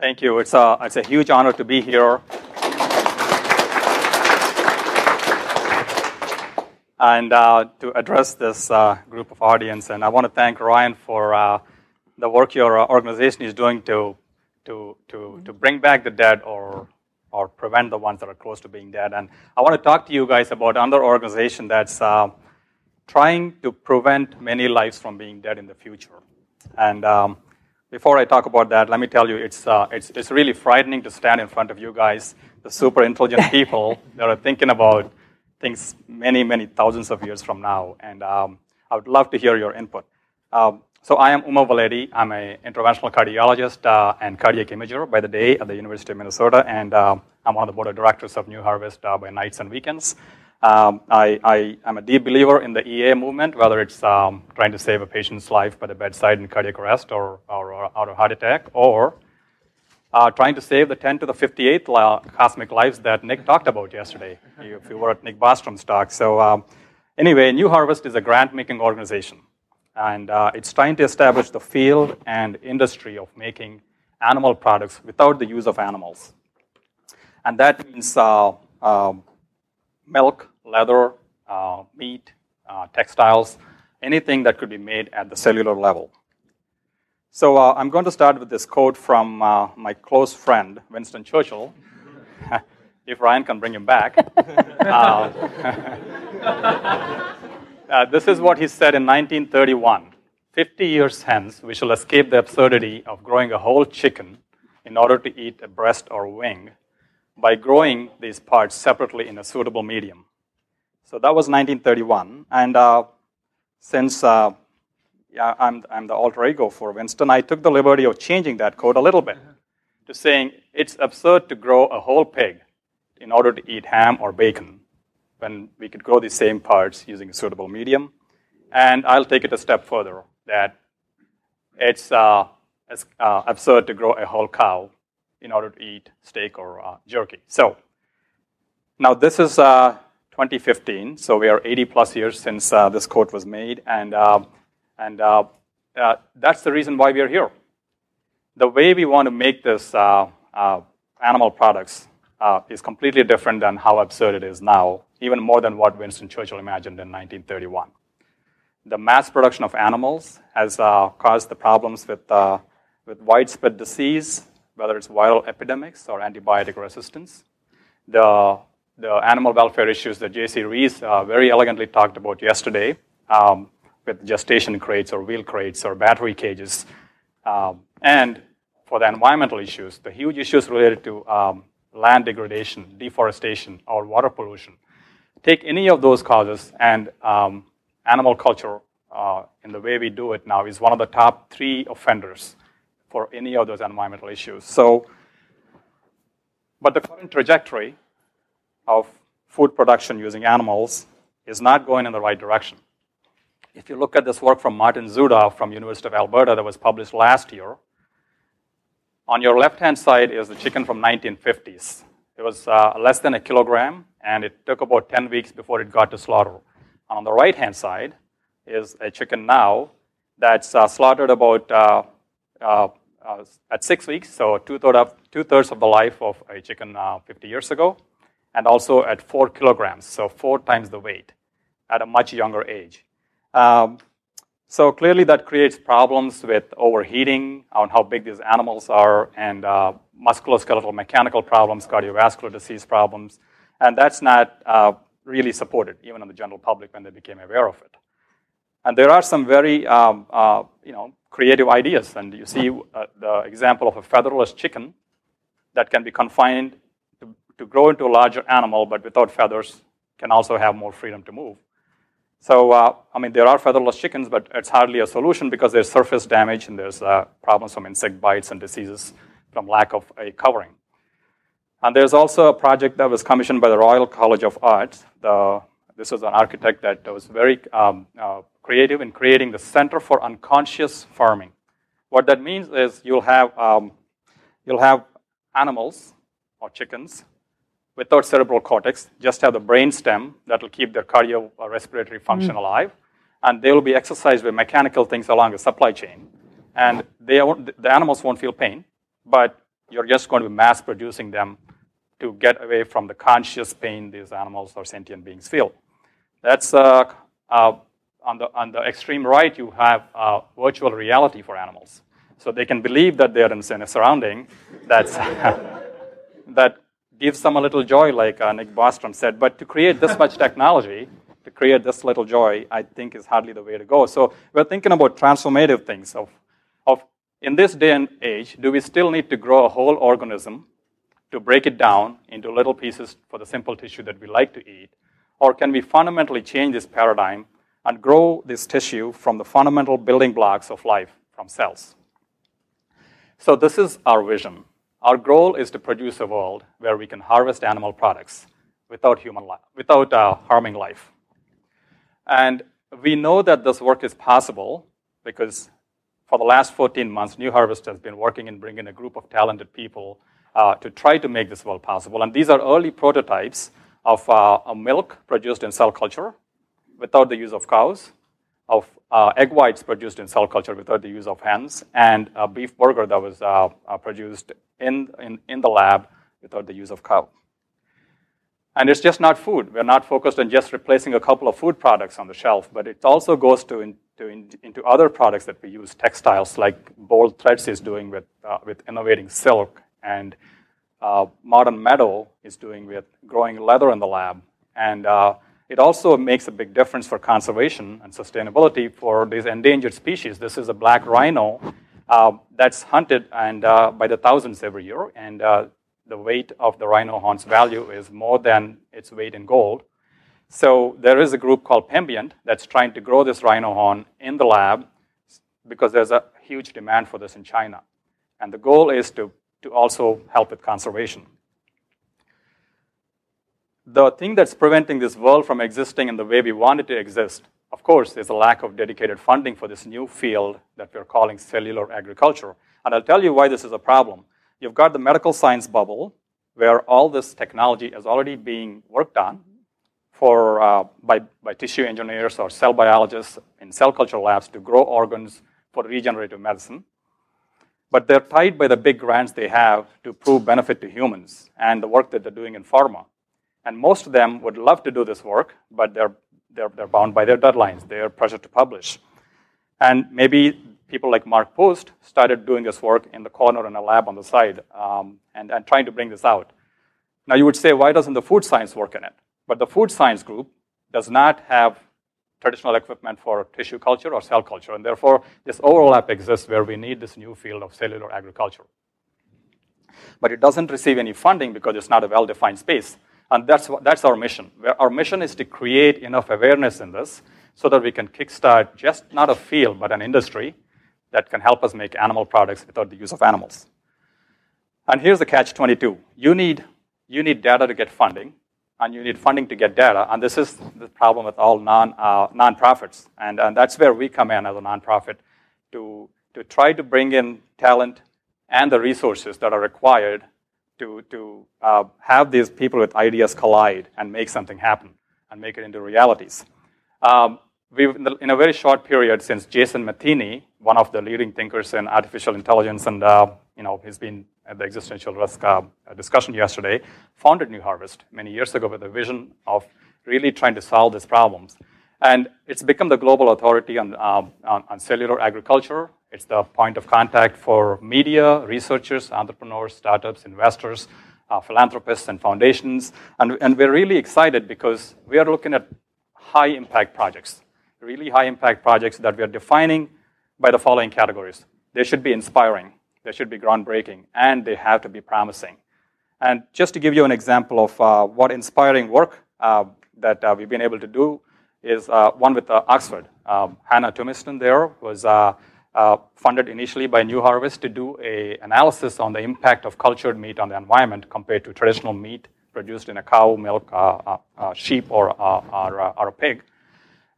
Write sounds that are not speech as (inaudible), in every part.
Thank you. It's a, it's a huge honor to be here. and uh, to address this uh, group of audience. And I want to thank Ryan for uh, the work your uh, organization is doing to, to, to, to bring back the dead or, or prevent the ones that are close to being dead. And I want to talk to you guys about another organization that's uh, trying to prevent many lives from being dead in the future. And um, before I talk about that, let me tell you, it's, uh, it's, it's really frightening to stand in front of you guys, the super intelligent (laughs) people that are thinking about things many, many thousands of years from now. And um, I would love to hear your input. Um, so I am Uma Valeti. I'm an interventional cardiologist uh, and cardiac imager by the day at the University of Minnesota, and um, I'm one of the board of directors of New Harvest uh, by nights and weekends. Um, I, I, am a deep believer in the EA movement, whether it's um, trying to save a patient's life by the bedside in cardiac arrest or, or, or out of heart attack, or uh, trying to save the 10 to the 58th la- cosmic lives that Nick talked about yesterday, (laughs) if you were at Nick Bostrom's talk. So, um, anyway, New Harvest is a grant making organization, and uh, it's trying to establish the field and industry of making animal products without the use of animals. And that means uh, um, milk, leather, uh, meat, uh, textiles, anything that could be made at the cellular level. So uh, I'm going to start with this quote from uh, my close friend, Winston Churchill. (laughs) if Ryan can bring him back. (laughs) uh, (laughs) uh, this is what he said in 1931. 50 years hence, we shall escape the absurdity of growing a whole chicken in order to eat a breast or wing by growing these parts separately in a suitable medium. So that was 1931. And uh, since uh, yeah, I'm, I'm the alter ego for Winston, I took the liberty of changing that code a little bit to saying it's absurd to grow a whole pig in order to eat ham or bacon when we could grow the same parts using a suitable medium. And I'll take it a step further that it's, uh, it's uh, absurd to grow a whole cow in order to eat steak or uh, jerky. So now this is uh, 2015, so we are 80 plus years since uh, this quote was made, and uh, and uh, uh, that's the reason why we are here. The way we want to make this animal products is completely different than how absurd it is now, even more than what Winston Churchill imagined in 1931. The mass production of animals has caused the problems with, with widespread disease, whether it's viral epidemics or antibiotic resistance. The, the animal welfare issues that Jacy Reese very elegantly talked about yesterday. Um, with gestation crates or veal crates or battery cages. Um, and for the environmental issues, the huge issues related to um, land degradation, deforestation, or water pollution. Take any of those causes, and um, animal culture, uh, in the way we do it now, is one of the top three offenders for any of those environmental issues. So, but the current trajectory of food production using animals is not going in the right direction. If you look at this work from Martin Zuda from University of Alberta that was published last year, on your left-hand side is the chicken from 1950s. It was uh, less than a kilogram, and it took about 10 weeks before it got to slaughter. And on the right-hand side is a chicken now that's uh, slaughtered about uh, uh, uh at six weeks, so two-thirds of, two-thirds of the life of a chicken uh, 50 years ago, and also at four kilograms, so four times the weight at a much younger age. Um, so clearly that creates problems with overheating on how big these animals are and uh, musculoskeletal mechanical problems, cardiovascular disease problems. And that's not uh, really supported, even in the general public when they became aware of it. And there are some very um, uh, you know, creative ideas. And you see uh, the example of a featherless chicken that can be confined to, to grow into a larger animal, but without feathers, can also have more freedom to move. So, uh, I mean, there are featherless chickens, but it's hardly a solution because there's surface damage and there's uh, problems from insect bites and diseases from lack of a covering. And there's also a project that was commissioned by the Royal College of Arts. The, this was an architect that was very um, uh, creative in creating the Center for Unconscious Farming. What that means is you'll have, um, you'll have animals or chickens without cerebral cortex, just have the brain stem that will keep their cardiorespiratory function mm. alive. And they will be exercised with mechanical things along the supply chain. And they the animals won't feel pain, but you're just going to be mass producing them to get away from the conscious pain these animals or sentient beings feel. That's uh, uh, on, the, on the extreme right, you have uh, virtual reality for animals. So they can believe that they're in a surrounding that's, (laughs) that gives them a little joy, like uh, Nick Bostrom said. But to create this much technology, to create this little joy, I think is hardly the way to go. So we're thinking about transformative things of, of in this day and age, do we still need to grow a whole organism to break it down into little pieces for the simple tissue that we like to eat? Or can we fundamentally change this paradigm and grow this tissue from the fundamental building blocks of life, from cells? So, this is our vision. Our goal is to produce a world where we can harvest animal products without, human li- without uh, harming life. And we know that this work is possible because for the last 14 months, New Harvest has been working in bringing a group of talented people uh, to try to make this world possible. And these are early prototypes of uh, milk produced in cell culture without the use of cows, of uh, egg whites produced in cell culture without the use of hens, and a beef burger that was uh, uh, produced in, in, in the lab without the use of cow. And it's just not food. We're not focused on just replacing a couple of food products on the shelf, but it also goes to, in, to in, into other products that we use, textiles like Bolt Threads is doing with, uh, with innovating silk, and uh, Modern Meadow is doing with growing leather in the lab. And uh, it also makes a big difference for conservation and sustainability for these endangered species. This is a black rhino uh, that's hunted and uh, by the thousands every year, and uh, the weight of the rhino horn's value is more than its weight in gold. So there is a group called Pembient that's trying to grow this rhino horn in the lab because there's a huge demand for this in China. And the goal is to, to also help with conservation the thing that's preventing this world from existing in the way we want it to exist, of course, is a lack of dedicated funding for this new field that we're calling cellular agriculture. And I'll tell you why this is a problem. You've got the medical science bubble, where all this technology is already being worked on for, uh, by, by tissue engineers or cell biologists in cell culture labs to grow organs for regenerative medicine. But they're tied by the big grants they have to prove benefit to humans and the work that they're doing in pharma. And most of them would love to do this work, but they're, they're, they're bound by their deadlines, their pressure to publish. And maybe people like Mark Post started doing this work in the corner in a lab on the side um, and, and trying to bring this out. Now, you would say, why doesn't the food science work in it? But the food science group does not have traditional equipment for tissue culture or cell culture, and therefore this overlap exists where we need this new field of cellular agriculture. But it doesn't receive any funding because it's not a well defined space. And that's, that's our mission. Our mission is to create enough awareness in this so that we can kickstart just not a field, but an industry that can help us make animal products without the use of animals. And here's the catch 22 you need, you need data to get funding, and you need funding to get data. And this is the problem with all non, uh, nonprofits. And, and that's where we come in as a nonprofit to, to try to bring in talent and the resources that are required to, to uh, have these people with ideas collide and make something happen and make it into realities. Um, we've, in, the, in, a very short period since Jason Matheny, one of the leading thinkers in artificial intelligence, and uh, you know, he's been at the existential risk uh, discussion yesterday, founded New Harvest many years ago with a vision of really trying to solve these problems. And it's become the global authority on, um, on, on cellular agriculture it's the point of contact for media, researchers, entrepreneurs, startups, investors, uh, philanthropists, and foundations. And, and we're really excited because we are looking at high impact projects, really high impact projects that we are defining by the following categories. They should be inspiring, they should be groundbreaking, and they have to be promising. And just to give you an example of uh, what inspiring work uh, that uh, we've been able to do is uh, one with uh, Oxford. Um, Hannah Tuomisto there was uh, funded initially by New Harvest to do a analysis on the impact of cultured meat on the environment compared to traditional meat produced in a cow, milk, uh, uh, uh sheep, or, uh, or, uh, or, a pig.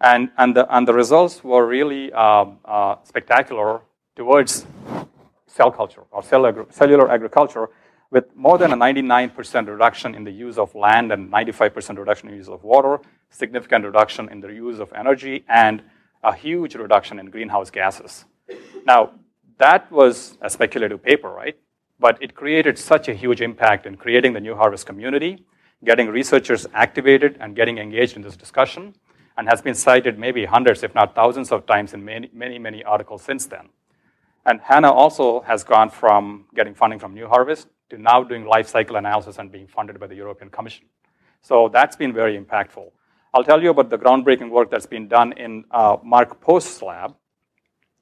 And, and, the, and the results were really um, spectacular towards cell culture or cellular agriculture with more than a 99% reduction in the use of land and 95% reduction in use of water, significant reduction in the use of energy, and a huge reduction in greenhouse gases. Now, that was a speculative paper, right? But it created such a huge impact in creating the New Harvest community, getting researchers activated and getting engaged in this discussion, and has been cited maybe hundreds, if not thousands of times in many, many, many articles since then. And Hannah also has gone from getting funding from New Harvest to now doing life cycle analysis and being funded by the European Commission. So that's been very impactful. I'll tell you about the groundbreaking work that's been done in uh, Mark Post's lab.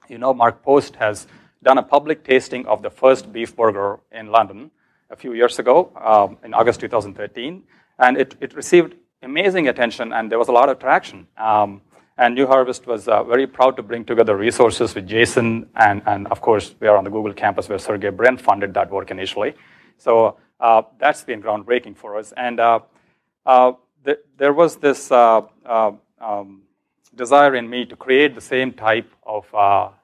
You know, Mark Post has done a public tasting of the first beef burger in London a few years ago, um, in August 2013, and it, it, received amazing attention and there was a lot of traction. Um, and New Harvest was uh, very proud to bring together resources with Jason, and, and of course, we are on the Google campus where Sergey Brin funded that work initially. So uh, that's been groundbreaking for us. And uh, uh th- there was this uh, uh, um, desire in me to create the same type of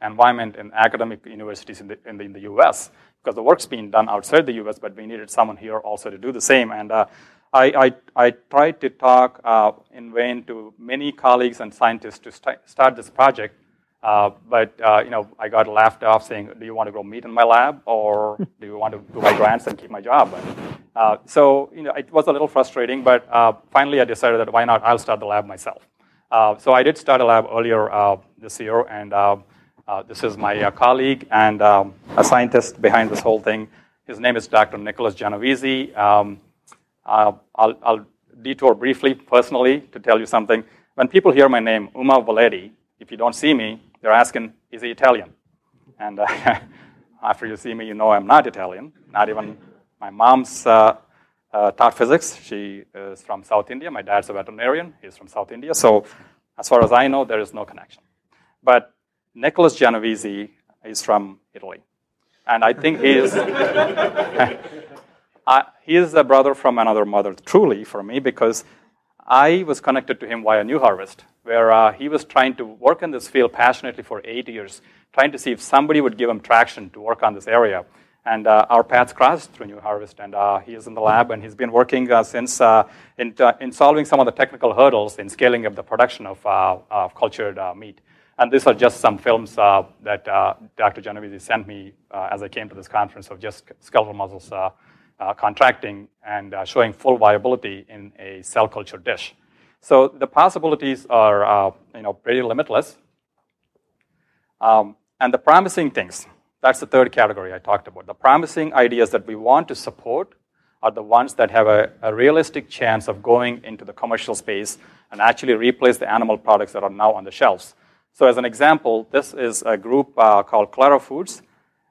environment in academic universities in the, in the, in the US, because the work's being done outside the US, but we needed someone here also to do the same. And I, I, I tried to talk uh, in vain to many colleagues and scientists to st- start this project, uh, but uh, you know, I got laughed off saying, "Do you want to grow meat in my lab, or (laughs) do you want to do my grants and keep my job?" Uh, so you know, it was a little frustrating, but uh, finally I decided that why not? I'll start the lab myself. Uh, so I did start a lab earlier this year, and this is my colleague and um, a scientist behind this whole thing. His name is Dr. Nicholas Genovese. Um, uh, I'll, I'll, detour briefly personally to tell you something. When people hear my name, Uma Valeti, if you don't see me, they're asking, is he Italian? And uh, (laughs) after you see me, you know I'm not Italian. Not even my mom's uh, uh, taught physics. She is from South India. My dad's a veterinarian. He's from South India. So, as far as I know, there is no connection. But Nicholas Genovese is from Italy. And I think he is. (laughs) he is a brother from another mother, truly, for me, because I was connected to him via New Harvest, where uh, he was trying to work in this field passionately for eight years, trying to see if somebody would give him traction to work on this area. And uh, our paths crossed through New Harvest, and uh, he is in the lab, and he's been working uh, since uh, in, uh, in, solving some of the technical hurdles in scaling up the production of, of cultured meat. And these are just some films that Dr. Genovese sent me as I came to this conference of just skeletal muscles uh, contracting and uh, showing full viability in a cell culture dish. So the possibilities are uh, you know, pretty limitless. Um, and the promising things, that's the third category I talked about. The promising ideas that we want to support are the ones that have a, a, realistic chance of going into the commercial space and actually replace the animal products that are now on the shelves. So, as an example, this is a group uh, called Clara Foods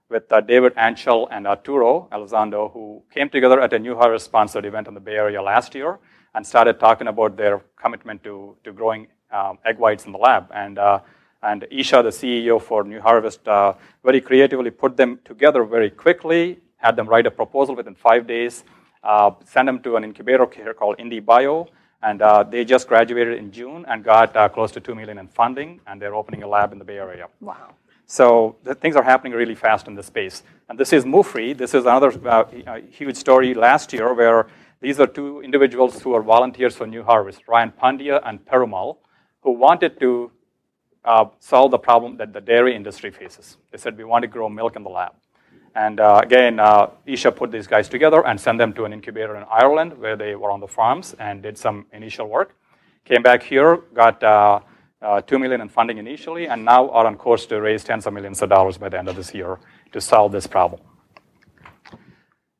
with uh, David Anchel and Arturo Elizondo, who came together at a New Harvest sponsored event in the Bay Area last year and started talking about their commitment to, to growing um, egg whites in the lab. And, uh, and Isha, the CEO for New Harvest, uh, very creatively put them together very quickly, had them write a proposal within five days, uh, sent them to an incubator here called IndieBio, and uh, they just graduated in June and got uh, close to two million in funding, and they're opening a lab in the Bay Area. Wow. So things are happening really fast in this space. And this is Muufri. This is another uh, huge story last year where these are two individuals who are volunteers for New Harvest, Ryan Pandya and Perumal, who wanted to uh, solve the problem that the dairy industry faces. They said, we want to grow milk in the lab. And uh, again, uh, Isha put these guys together and sent them to an incubator in Ireland where they were on the farms and did some initial work. Came back here, got uh, uh, 2 million in funding initially, and now are on course to raise tens of millions of dollars by the end of this year to solve this problem.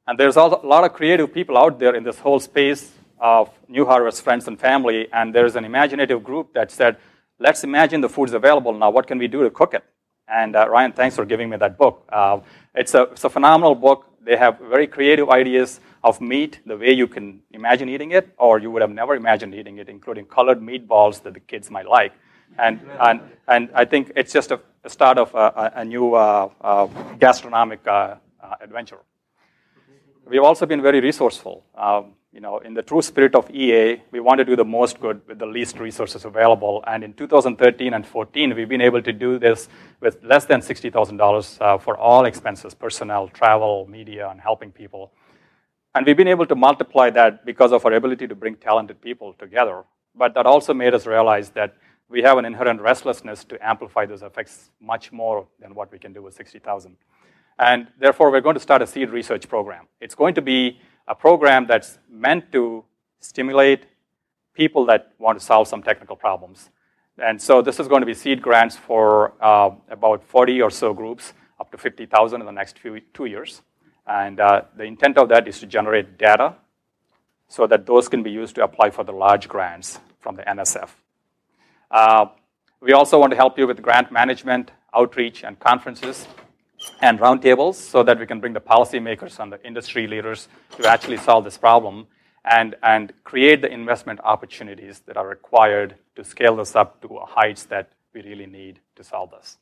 And there's a lot of creative people out there in this whole space of New Harvest friends and family, and there's an imaginative group that said, let's imagine the food's available now. What can we do to cook it? And uh, Ryan, thanks for giving me that book. Uh, it's, a, it's a phenomenal book. They have very creative ideas of meat, the way you can imagine eating it, or you would have never imagined eating it, including colored meatballs that the kids might like. And, and, and I think it's just a, a start of a, a new uh, uh, gastronomic uh, uh adventure. We've also been very resourceful. Um, you know, in the true spirit of EA, we want to do the most good with the least resources available. And in 2013 and 14, we've been able to do this with less than $60,000 uh, for all expenses, personnel, travel, media, and helping people. And we've been able to multiply that because of our ability to bring talented people together. But that also made us realize that we have an inherent restlessness to amplify those effects much more than what we can do with 60,000. And therefore, we're going to start a seed research program. It's going to be a program that's meant to stimulate people that want to solve some technical problems. And so this is going to be seed grants for uh, about 40 or so groups, up to 50,000 in the next few, two years. And uh, the intent of that is to generate data so that those can be used to apply for the large grants from the NSF. Uh, we also want to help you with grant management, outreach, and conferences and roundtables so that we can bring the policymakers and the industry leaders to actually solve this problem and, and create the investment opportunities that are required to scale this up to heights that we really need to solve this.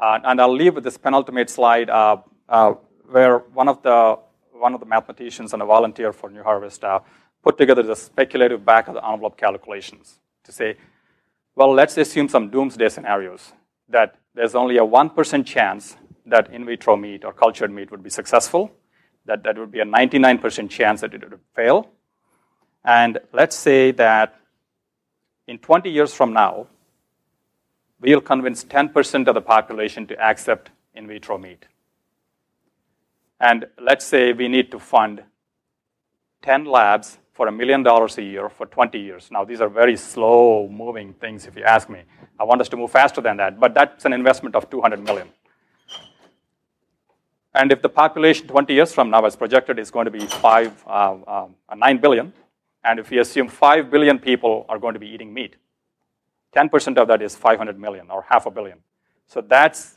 Uh, and I'll leave with this penultimate slide uh, uh, where one of, the, one of the mathematicians and a volunteer for New Harvest uh, put together the speculative back of the envelope calculations to say, well, let's assume some doomsday scenarios that there's only a 1% chance that in vitro meat or cultured meat would be successful, that that would be a 99% chance that it would fail. And let's say that in 20 years from now, we'll convince 10% of the population to accept in vitro meat. And let's say we need to fund 10 labs for a million dollars a year for 20 years. Now, these are very slow moving things, if you ask me. I want us to move faster than that, but that's an investment of 200 million. And if the population 20 years from now, as projected, is going to be five, uh, um, 9 billion, and if we assume 5 billion people are going to be eating meat, 10% of that is 500 million or half a billion. So that's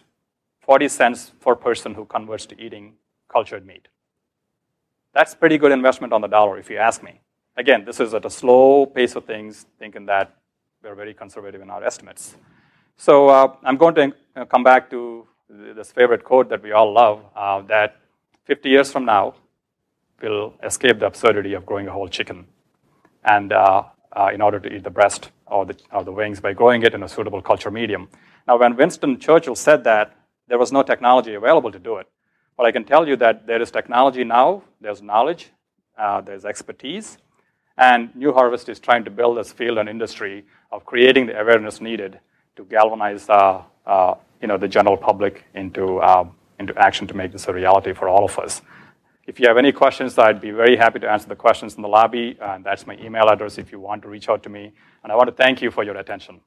40 cents per person who converts to eating cultured meat. That's pretty good investment on the dollar, if you ask me. Again, this is at a slow pace of things, thinking that we're very conservative in our estimates. So uh, I'm going to uh, come back to this favorite quote that we all love uh, that 50 years from now, we'll escape the absurdity of growing a whole chicken and uh, uh, in order to eat the breast or the, or the wings by growing it in a suitable culture medium. Now, when Winston Churchill said that, there was no technology available to do it. But I can tell you that there is technology now, there's knowledge, uh, there's expertise, and New Harvest is trying to build this field and industry of creating the awareness needed to galvanize uh, uh, you know, the general public into, um, into action to make this a reality for all of us. If you have any questions, I'd be very happy to answer the questions in the lobby. And that's my email address if you want to reach out to me. And I want to thank you for your attention.